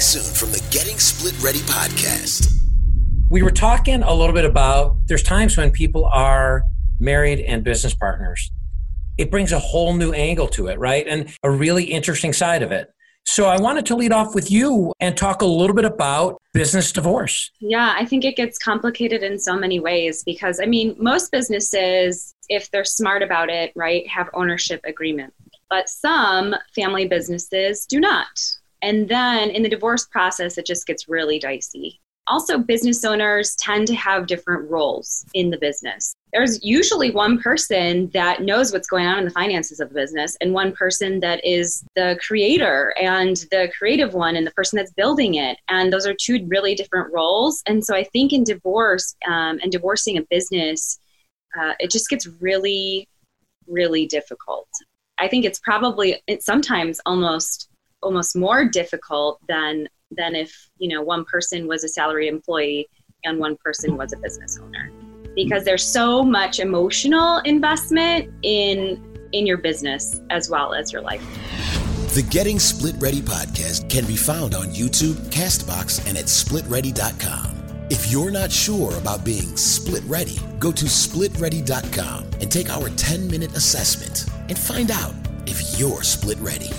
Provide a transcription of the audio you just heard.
Coming soon from the Getting Split Ready podcast. We were talking a little bit about there's times when people are married and business partners. It brings a whole new angle to it, right? And a really interesting side of it. So I wanted to lead off with you and talk a little bit about business divorce. Yeah, I think it gets complicated in so many ways because, I mean, most businesses, if they're smart about it, right, have ownership agreement. But some family businesses do not. And then in the divorce process, it just gets really dicey. Also, business owners tend to have different roles in the business. There's usually one person that knows what's going on in the finances of the business, and one person that is the creator and the creative one, and the person that's building it. And those are two really different roles. And so I think in divorce um, and divorcing a business, uh, it just gets really, really difficult. I think it's probably it's sometimes almost almost more difficult than than if you know one person was a salary employee and one person was a business owner because there's so much emotional investment in in your business as well as your life. The Getting Split Ready podcast can be found on YouTube, Castbox, and at splitready.com. If you're not sure about being split ready, go to splitready.com and take our 10 minute assessment and find out if you're split ready.